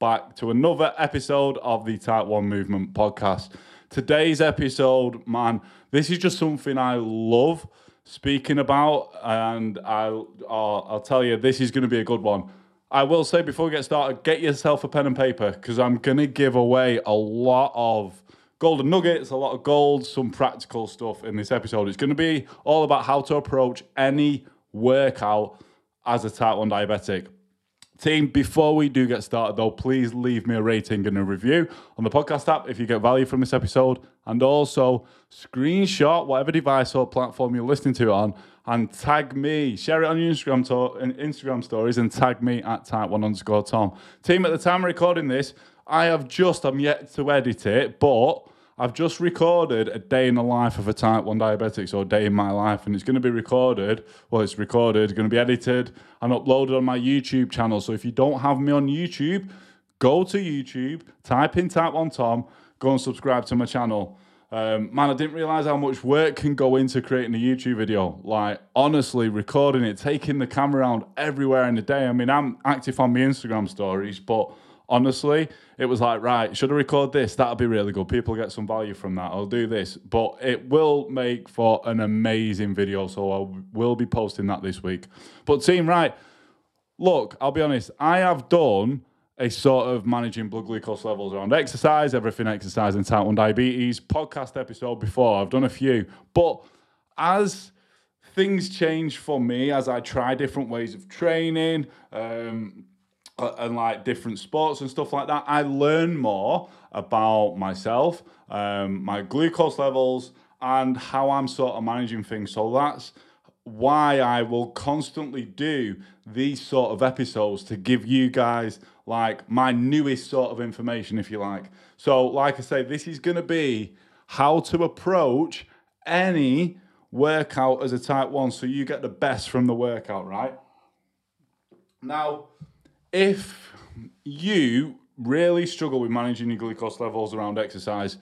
back to another episode of the Type 1 Movement podcast. Today's episode, man, this is just something I love speaking about, and I'll, I'll, I'll tell you, this is going to be a good one. I will say before we get started, get yourself a pen and paper because I'm going to give away a lot of golden nuggets, a lot of gold, some practical stuff in this episode. It's going to be all about how to approach any workout as a type 1 diabetic. Team, before we do get started though, please leave me a rating and a review on the podcast app if you get value from this episode. And also screenshot whatever device or platform you're listening to it on and tag me. Share it on your Instagram, to- Instagram stories and tag me at type1 underscore Tom. Team, at the time of recording this, I have just, I'm yet to edit it, but I've just recorded a day in the life of a type 1 diabetic, so a day in my life, and it's going to be recorded. Well, it's recorded, going to be edited and uploaded on my YouTube channel. So if you don't have me on YouTube, go to YouTube, type in Type 1 Tom, go and subscribe to my channel. Um, man, I didn't realize how much work can go into creating a YouTube video. Like, honestly, recording it, taking the camera around everywhere in the day. I mean, I'm active on my Instagram stories, but honestly, it was like, right, should I record this? That'll be really good. People get some value from that. I'll do this. But it will make for an amazing video. So I will be posting that this week. But, team, right, look, I'll be honest, I have done a sort of managing blood glucose levels around exercise, everything exercise and type 1 diabetes podcast episode before. I've done a few. But as things change for me, as I try different ways of training, um, and like different sports and stuff like that, I learn more about myself, um, my glucose levels, and how I'm sort of managing things. So that's why I will constantly do these sort of episodes to give you guys like my newest sort of information, if you like. So, like I say, this is going to be how to approach any workout as a type 1 so you get the best from the workout, right? Now, if you really struggle with managing your glucose levels around exercise,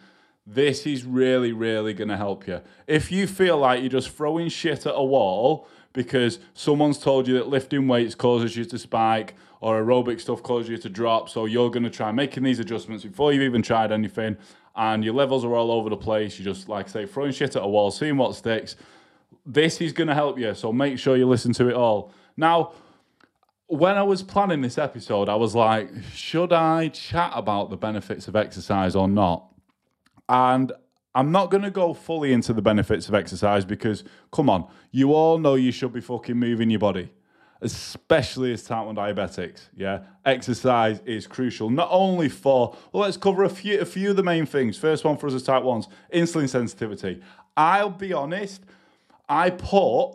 this is really, really going to help you. If you feel like you're just throwing shit at a wall because someone's told you that lifting weights causes you to spike or aerobic stuff causes you to drop, so you're going to try making these adjustments before you've even tried anything, and your levels are all over the place, you're just, like I say, throwing shit at a wall, seeing what sticks, this is going to help you. So make sure you listen to it all. Now, when I was planning this episode, I was like, should I chat about the benefits of exercise or not? And I'm not going to go fully into the benefits of exercise because, come on, you all know you should be fucking moving your body, especially as type 1 diabetics. Yeah, exercise is crucial, not only for, well, let's cover a few, a few of the main things. First one for us as type 1s insulin sensitivity. I'll be honest, I put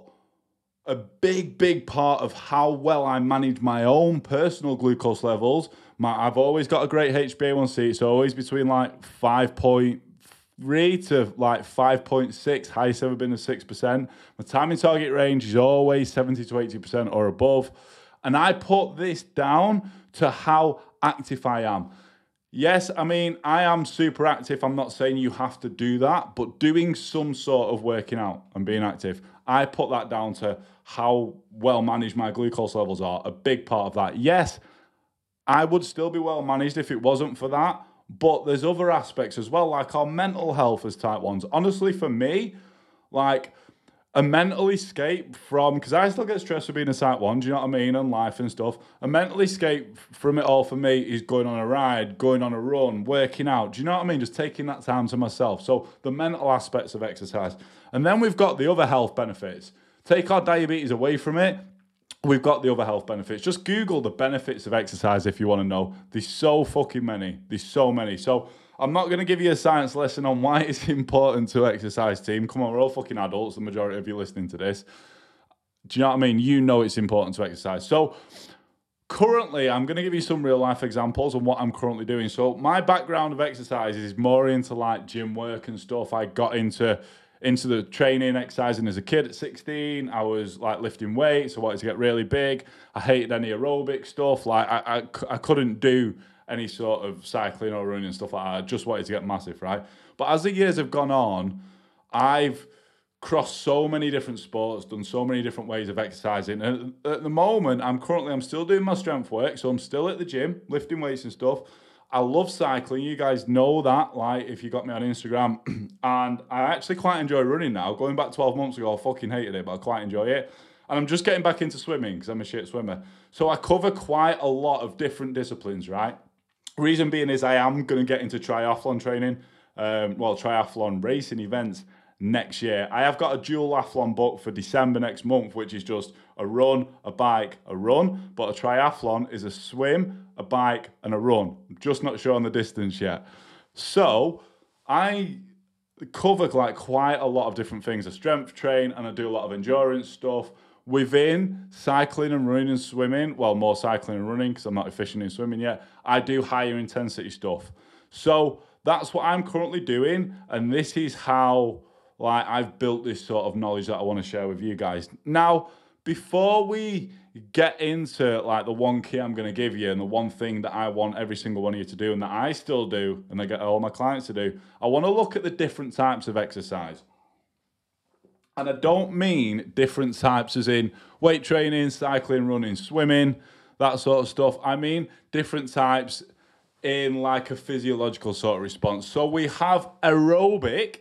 a big, big part of how well I manage my own personal glucose levels. My, I've always got a great HbA1c. It's always between like 5.3 to like 5.6. Highest ever been a 6%. My time in target range is always 70 to 80% or above. And I put this down to how active I am. Yes, I mean, I am super active. I'm not saying you have to do that, but doing some sort of working out and being active, I put that down to how well managed my glucose levels are. A big part of that. Yes, I would still be well managed if it wasn't for that, but there's other aspects as well, like our mental health as type ones. Honestly, for me, like a mental escape from because I still get stressed for being a type one, do you know what I mean? And life and stuff. A mental escape from it all for me is going on a ride, going on a run, working out. Do you know what I mean? Just taking that time to myself. So the mental aspects of exercise. And then we've got the other health benefits. Take our diabetes away from it. We've got the other health benefits. Just Google the benefits of exercise if you want to know. There's so fucking many. There's so many. So I'm not going to give you a science lesson on why it's important to exercise, team. Come on, we're all fucking adults, the majority of you listening to this. Do you know what I mean? You know it's important to exercise. So, currently i'm going to give you some real life examples of what i'm currently doing so my background of exercise is more into like gym work and stuff i got into into the training exercising as a kid at 16 i was like lifting weights i wanted to get really big i hated any aerobic stuff like i, I, I couldn't do any sort of cycling or running and stuff like that i just wanted to get massive right but as the years have gone on i've crossed so many different sports, done so many different ways of exercising. And at the moment, I'm currently I'm still doing my strength work, so I'm still at the gym lifting weights and stuff. I love cycling. You guys know that, like if you got me on Instagram, and I actually quite enjoy running now. Going back 12 months ago, I fucking hated it, but I quite enjoy it. And I'm just getting back into swimming because I'm a shit swimmer. So I cover quite a lot of different disciplines, right? Reason being is I am going to get into triathlon training, um, well, triathlon racing events next year. I have got a duathlon book for December next month, which is just a run, a bike, a run. But a triathlon is a swim, a bike, and a run. I'm just not sure on the distance yet. So I cover like quite a lot of different things. I strength train and I do a lot of endurance stuff. Within cycling and running and swimming, well, more cycling and running because I'm not efficient in swimming yet, I do higher intensity stuff. So that's what I'm currently doing. And this is how like I've built this sort of knowledge that I want to share with you guys. Now, before we get into like the one key I'm going to give you and the one thing that I want every single one of you to do and that I still do and I get all my clients to do, I want to look at the different types of exercise. And I don't mean different types as in weight training, cycling, running, swimming, that sort of stuff. I mean different types in like a physiological sort of response. So we have aerobic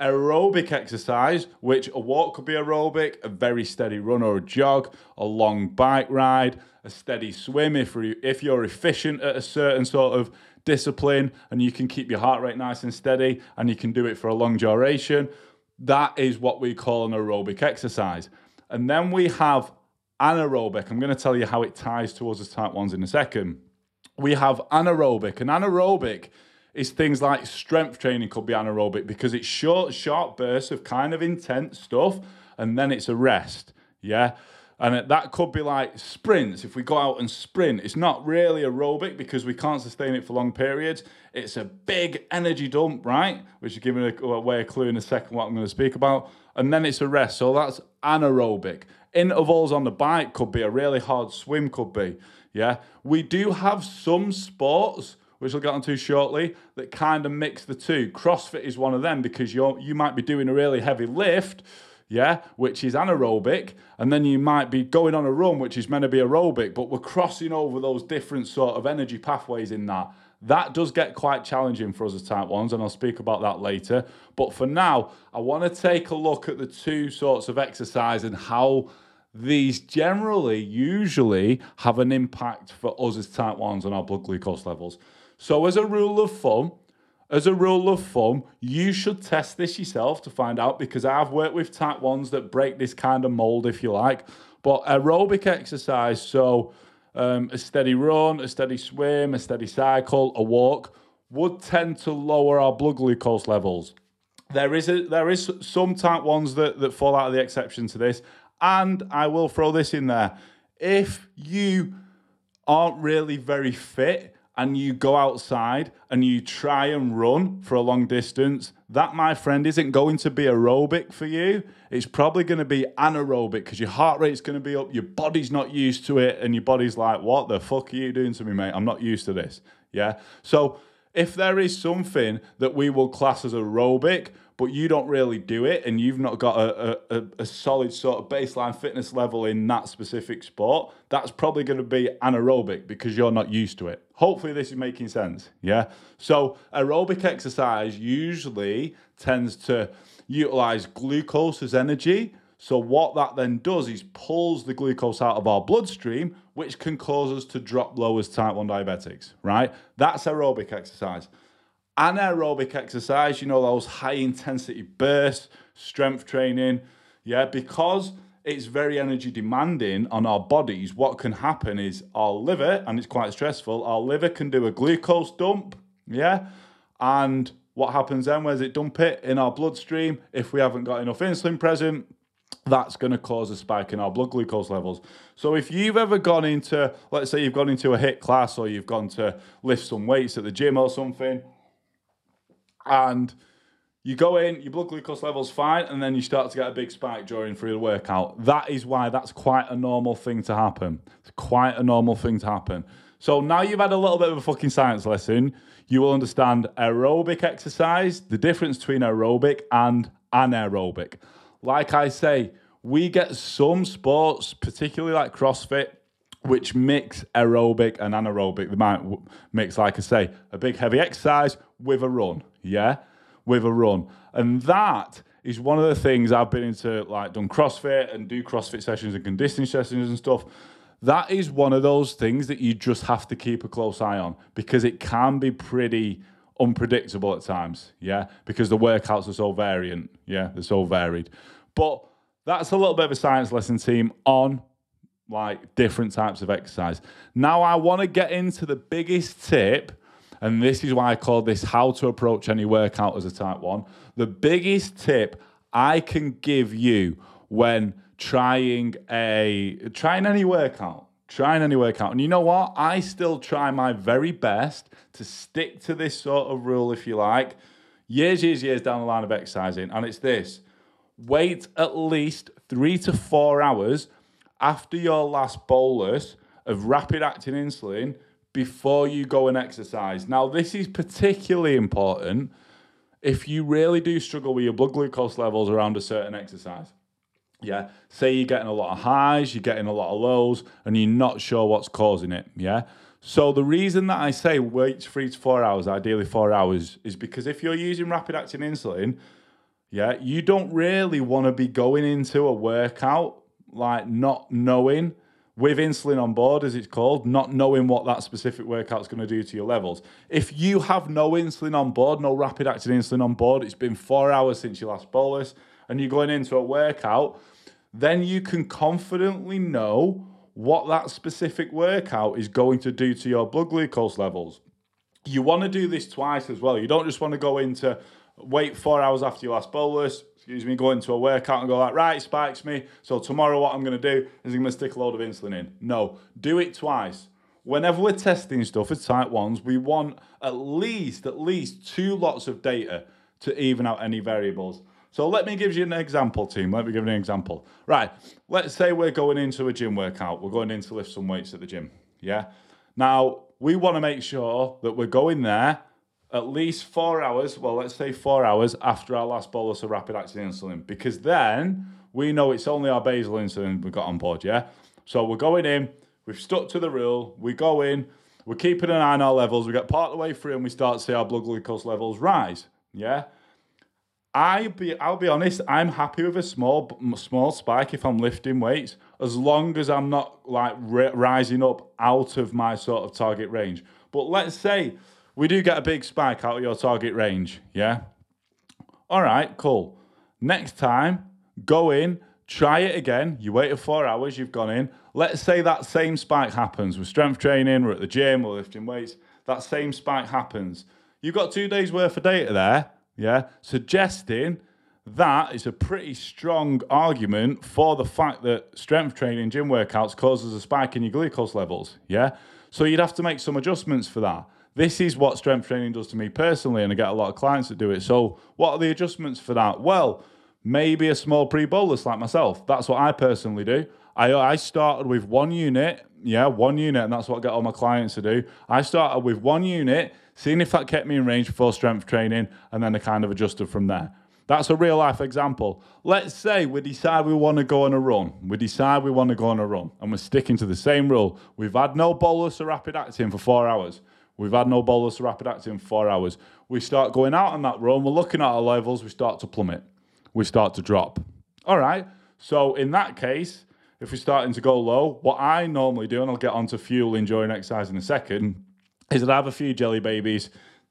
aerobic exercise, which a walk could be aerobic, a very steady run or a jog, a long bike ride, a steady swim if, you, if you're efficient at a certain sort of discipline and you can keep your heart rate nice and steady and you can do it for a long duration. That is what we call an aerobic exercise. And then we have anaerobic. I'm going to tell you how it ties towards as type 1s in a second. We have anaerobic. And anaerobic is things like strength training could be anaerobic because it's short, short bursts of kind of intense stuff and then it's a rest. Yeah. And that could be like sprints. If we go out and sprint, it's not really aerobic because we can't sustain it for long periods. It's a big energy dump, right? Which is giving away a clue in a second what I'm going to speak about. And then it's a rest. So that's anaerobic. Intervals on the bike could be a really hard swim, could be. Yeah. We do have some sports which we'll get onto shortly, that kind of mix the two. CrossFit is one of them because you you might be doing a really heavy lift, yeah, which is anaerobic, and then you might be going on a run, which is meant to be aerobic, but we're crossing over those different sort of energy pathways in that. That does get quite challenging for us as type 1s, and I'll speak about that later. But for now, I want to take a look at the two sorts of exercise and how these generally, usually, have an impact for us as type 1s on our blood glucose levels. So, as a rule of thumb, as a rule of thumb, you should test this yourself to find out because I've worked with type ones that break this kind of mold, if you like. But aerobic exercise, so um, a steady run, a steady swim, a steady cycle, a walk, would tend to lower our blood glucose levels. There is a, there is some type ones that, that fall out of the exception to this, and I will throw this in there. If you aren't really very fit, and you go outside and you try and run for a long distance, that, my friend, isn't going to be aerobic for you. It's probably going to be anaerobic because your heart rate's going to be up, your body's not used to it, and your body's like, What the fuck are you doing to me, mate? I'm not used to this. Yeah. So, if there is something that we will class as aerobic, but you don't really do it and you've not got a, a, a solid sort of baseline fitness level in that specific sport, that's probably going to be anaerobic because you're not used to it. Hopefully, this is making sense. Yeah. So, aerobic exercise usually tends to utilize glucose as energy. So, what that then does is pulls the glucose out of our bloodstream, which can cause us to drop low as type 1 diabetics, right? That's aerobic exercise anaerobic exercise, you know, those high intensity bursts, strength training, yeah, because it's very energy demanding on our bodies, what can happen is our liver, and it's quite stressful, our liver can do a glucose dump, yeah, and what happens then? Where does it dump it? In our bloodstream. If we haven't got enough insulin present, that's going to cause a spike in our blood glucose levels. So if you've ever gone into, let's say you've gone into a HIIT class or you've gone to lift some weights at the gym or something, and you go in, your blood glucose level's fine, and then you start to get a big spike during the workout. That is why that's quite a normal thing to happen. It's quite a normal thing to happen. So now you've had a little bit of a fucking science lesson, you will understand aerobic exercise, the difference between aerobic and anaerobic. Like I say, we get some sports, particularly like CrossFit, which mix aerobic and anaerobic. They might mix, like I say, a big heavy exercise with a run. Yeah, with a run, and that is one of the things I've been into, like done CrossFit and do CrossFit sessions and conditioning sessions and stuff. That is one of those things that you just have to keep a close eye on because it can be pretty unpredictable at times. Yeah, because the workouts are so variant. Yeah, they're so varied. But that's a little bit of a science lesson, team, on like different types of exercise. Now, I want to get into the biggest tip, and this is why I call this how to approach any workout as a type one. The biggest tip I can give you when trying a trying any workout trying any workout and you know what i still try my very best to stick to this sort of rule if you like years years years down the line of exercising and it's this wait at least three to four hours after your last bolus of rapid acting insulin before you go and exercise. Now, this is particularly important if you really do struggle with your blood glucose levels around a certain exercise. Yeah, say you're getting a lot of highs, you're getting a lot of lows, and you're not sure what's causing it. Yeah. So the reason that I say wait three to four hours, ideally four hours, is because if you're using rapid acting insulin, yeah, you don't really want to be going into a workout like not knowing with insulin on board, as it's called, not knowing what that specific workout's going to do to your levels. If you have no insulin on board, no rapid acting insulin on board, it's been four hours since your last bolus, and you're going into a workout, then you can confidently know what that specific workout is going to do to your blood glucose levels. You want to do this twice as well. You don't just want to go into wait four hours after your last bolus, excuse me, go into a workout and go like, right, spikes me. So tomorrow what I'm going to do is I'm going to stick a load of insulin in. No, do it twice. Whenever we're testing stuff as type ones, we want at least, at least two lots of data to even out any variables. So let me give you an example, team. Let me give you an example. Right, let's say we're going into a gym workout. We're going in to lift some weights at the gym. Yeah. Now, we want to make sure that we're going there at least four hours, well, let's say four hours after our last bolus of rapid acting insulin, because then we know it's only our basal insulin we've got on board, yeah? So we're going in, we've stuck to the rule, we go in, we're keeping an eye on our levels, we get part of the way through and we start to see our blood glucose levels rise, yeah? I be I'll be honest, I'm happy with a small small spike if I'm lifting weights, as long as I'm not like rising up out of my sort of target range. But let's say we do get a big spike out of your target range, yeah? All right, cool. Next time, go in, try it again. You waited four hours, you've gone in. Let's say that same spike happens with strength training, we're at the gym, we're lifting weights. That same spike happens. You've got two days worth of data there, yeah? Suggesting that is a pretty strong argument for the fact that strength training, gym workouts causes a spike in your glucose levels, yeah? So you'd have to make some adjustments for that this is what strength training does to me personally, and I get a lot of clients that do it. So, what are the adjustments for that? Well, maybe a small pre bolus like myself. That's what I personally do. I, I started with one unit, yeah, one unit, and that's what I get all my clients to do. I started with one unit, seeing if that kept me in range before strength training, and then I kind of adjusted from there. That's a real life example. Let's say we decide we want to go on a run. We decide we want to go on a run, and we're sticking to the same rule. We've had no bolus or rapid acting for four hours. We've had no bolus rapid acting four hours. We start going out on that run. We're looking at our levels. We start to plummet. We start to drop. All right. So in that case, if we're starting to go low, what I normally do, and I'll get onto fueling during exercise in a second, is that I have a few jelly babies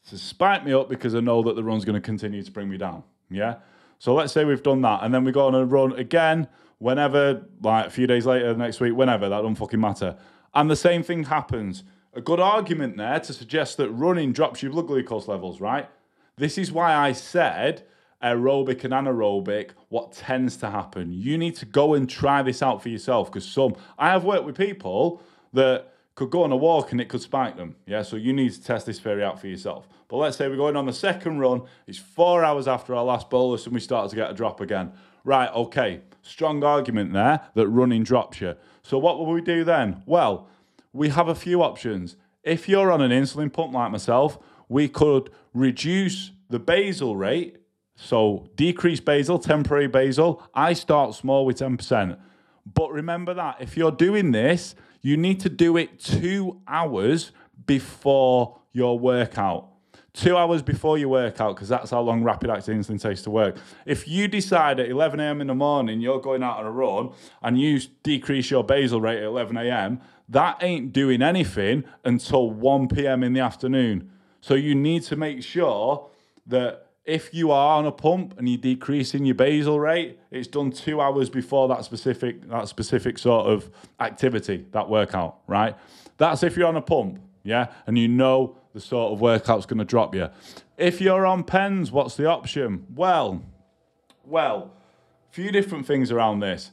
to spike me up because I know that the run's going to continue to bring me down. Yeah. So let's say we've done that, and then we go on a run again whenever, like a few days later, next week, whenever, that don't fucking matter. And the same thing happens a good argument there to suggest that running drops your blood glucose levels, right? This is why I said aerobic and anaerobic, what tends to happen. You need to go and try this out for yourself because some, I have worked with people that could go on a walk and it could spike them. Yeah, so you need to test this theory out for yourself. But let's say we're going on the second run, it's four hours after our last bolus and we start to get a drop again. Right, okay, strong argument there that running drops you. So what will we do then? Well, we have a few options. If you're on an insulin pump like myself, we could reduce the basal rate. So decrease basal, temporary basal. I start small with 10%. But remember that if you're doing this, you need to do it two hours before your workout. Two hours before your workout, because that's how long rapid acting insulin takes to work. If you decide at 11 a.m. in the morning you're going out on a run and you decrease your basal rate at 11 a.m., that ain't doing anything until 1 p.m. in the afternoon. So you need to make sure that if you are on a pump and you're decreasing your basal rate, it's done two hours before that specific that specific sort of activity, that workout, right? That's if you're on a pump, yeah, and you know the sort of workout's going to drop you. If you're on pens, what's the option? Well, well, a few different things around this.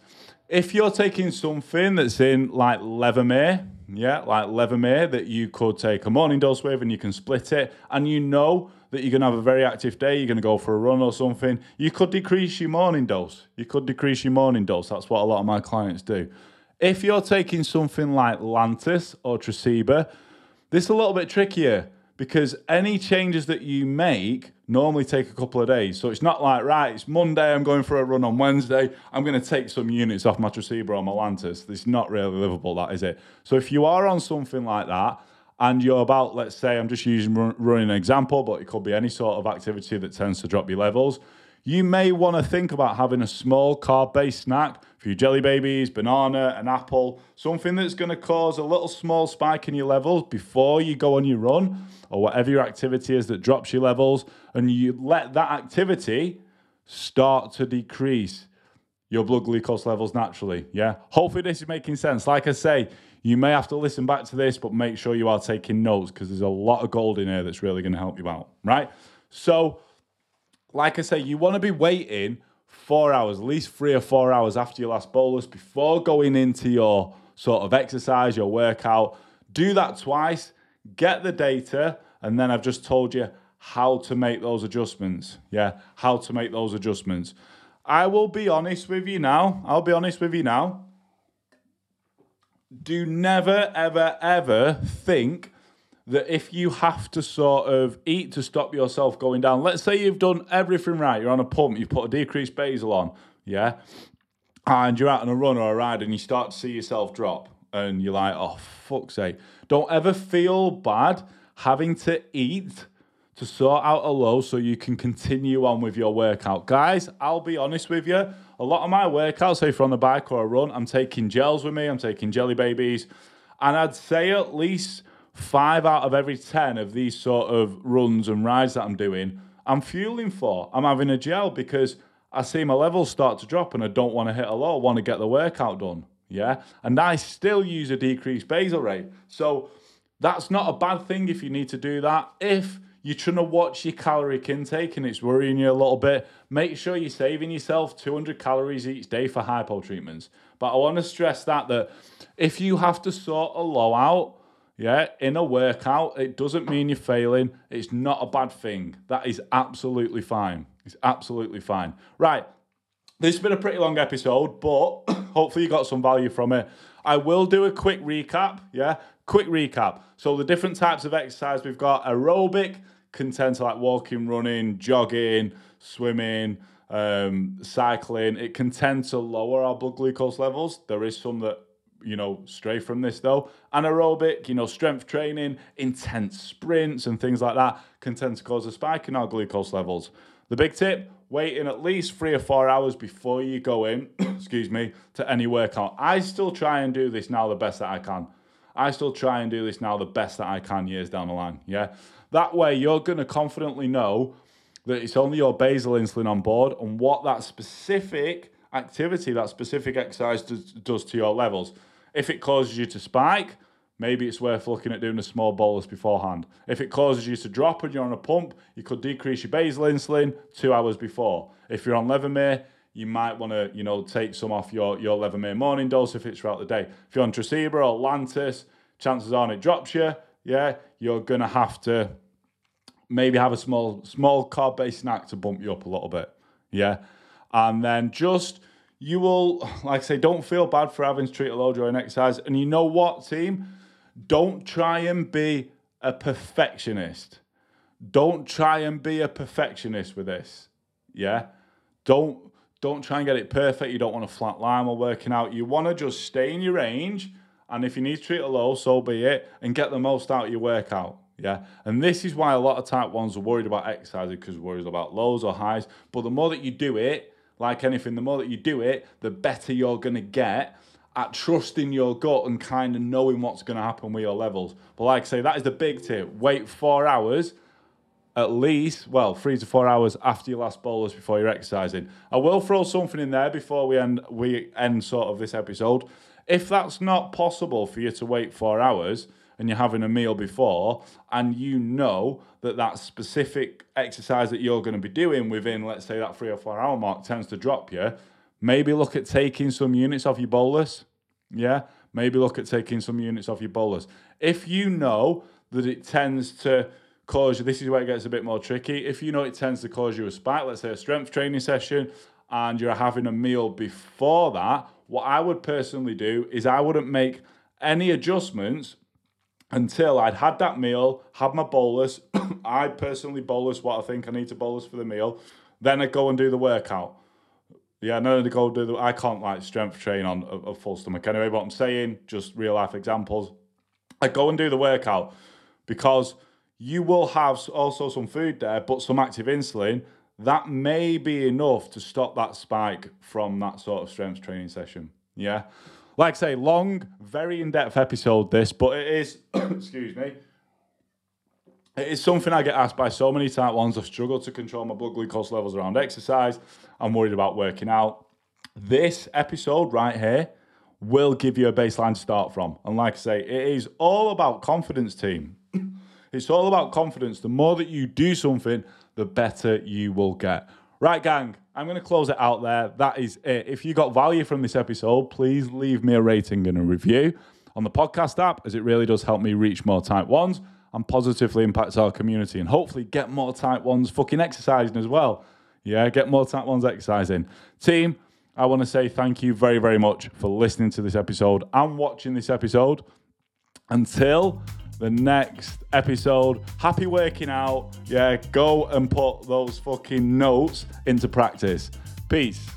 If you're taking something that's in like Levemir, yeah, like Levemir that you could take a morning dose with and you can split it, and you know that you're going to have a very active day, you're going to go for a run or something, you could decrease your morning dose. You could decrease your morning dose. That's what a lot of my clients do. If you're taking something like Lantus or Tresiba, this is a little bit trickier because any changes that you make normally take a couple of days. So it's not like, right, it's Monday, I'm going for a run on Wednesday, I'm going to take some units off my Tresiba or my Lantus. It's not really livable, that is it. So if you are on something like that, and you're about, let's say, I'm just using running an example, but it could be any sort of activity that tends to drop your levels. You may want to think about having a small carb based snack for your jelly babies, banana, an apple, something that's going to cause a little small spike in your levels before you go on your run or whatever your activity is that drops your levels. And you let that activity start to decrease your blood glucose levels naturally. Yeah. Hopefully, this is making sense. Like I say, you may have to listen back to this, but make sure you are taking notes because there's a lot of gold in here that's really going to help you out, right? So, like I say, you want to be waiting four hours, at least three or four hours after your last bolus before going into your sort of exercise, your workout. Do that twice, get the data, and then I've just told you how to make those adjustments. Yeah, how to make those adjustments. I will be honest with you now. I'll be honest with you now do never, ever, ever think that if you have to sort of eat to stop yourself going down, let's say you've done everything right, you're on a pump, you've put a decreased basal on, yeah, and you're out on a run or a ride and you start to see yourself drop, and you're like, oh, fuck's sake. Don't ever feel bad having to eat to sort out a low so you can continue on with your workout. Guys, I'll be honest with you. A lot of my workouts, say for on the bike or a run, I'm taking gels with me, I'm taking jelly babies. And I'd say at least five out of every 10 of these sort of runs and rides that I'm doing, I'm fueling for. I'm having a gel because I see my levels start to drop and I don't want to hit a low. I want to get the workout done. Yeah. And I still use a decreased basal rate. So that's not a bad thing if you need to do that. If you're trying to watch your caloric intake and it's worrying you a little bit, make sure you're saving yourself 200 calories each day for hypo treatments. But I want to stress that that if you have to sort a low out, yeah, in a workout, it doesn't mean you're failing. It's not a bad thing. That is absolutely fine. It's absolutely fine. Right. This has been a pretty long episode, but hopefully you got some value from it. I will do a quick recap, yeah? Quick recap. So the different types of exercise we've got aerobic, to like walking, running, jogging, swimming, um, cycling. It can tend to lower our blood glucose levels. There is some that you know stray from this though. Anaerobic, you know, strength training, intense sprints, and things like that can tend to cause a spike in our glucose levels. The big tip: waiting at least three or four hours before you go in. excuse me, to any workout. I still try and do this now the best that I can. I still try and do this now the best that I can years down the line. Yeah. That way, you're going to confidently know that it's only your basal insulin on board and what that specific activity, that specific exercise does, does to your levels. If it causes you to spike, maybe it's worth looking at doing a small bolus beforehand. If it causes you to drop and you're on a pump, you could decrease your basal insulin two hours before. If you're on Levemir, you might want to, you know, take some off your, your Levemir morning dose if it's throughout the day. If you're on Tresiba or Lantus, chances are it drops you. Yeah, you're gonna have to maybe have a small small carb based snack to bump you up a little bit. Yeah, and then just you will, like I say, don't feel bad for having to treat a low during exercise. And you know what, team? Don't try and be a perfectionist. Don't try and be a perfectionist with this. Yeah, don't don't try and get it perfect. You don't want to flat line while working out. You want to just stay in your range and if you need to treat a low, so be it, and get the most out of your workout. Yeah. And this is why a lot of type ones are worried about exercising because worried about lows or highs. But the more that you do it, like anything, the more that you do it, the better you're going to get at trusting your gut and kind of knowing what's going to happen with your levels. But like I say, that is the big tip. Wait four hours at least, well, three to four hours after your last bolus before you're exercising. I will throw something in there before we end we end sort of this episode. If that's not possible for you to wait four hours and you're having a meal before, and you know that that specific exercise that you're going to be doing within, let's say, that three or four hour mark tends to drop you, maybe look at taking some units off your bolus. Yeah, maybe look at taking some units off your bolus. If you know that it tends to cause you, this is where it gets a bit more tricky. If you know it tends to cause you a spike, let's say a strength training session, and you're having a meal before that, what I would personally do is I wouldn't make any adjustments until I'd had that meal, had my bolus. I personally bolus what I think I need to bolus for the meal. Then I go and do the workout. Yeah, no, to go do the. I can't like strength train on a, a full stomach anyway. But I'm saying just real life examples. I go and do the workout because you will have also some food there, but some active insulin that may be enough to stop that spike from that sort of strength training session. Yeah. Like I say, long, very in depth episode, this, but it is, excuse me, it is something I get asked by so many type ones. I struggle to control my blood glucose levels around exercise. I'm worried about working out. This episode right here will give you a baseline to start from. And like I say, it is all about confidence, team. it's all about confidence. The more that you do something, the better you will get. Right, gang, I'm going to close it out there. That is it. If you got value from this episode, please leave me a rating and a review on the podcast app, as it really does help me reach more type ones and positively impact our community and hopefully get more type ones fucking exercising as well. Yeah, get more type ones exercising. Team, I want to say thank you very, very much for listening to this episode and watching this episode. Until the next episode. Happy working out. Yeah, go and put those fucking notes into practice. Peace.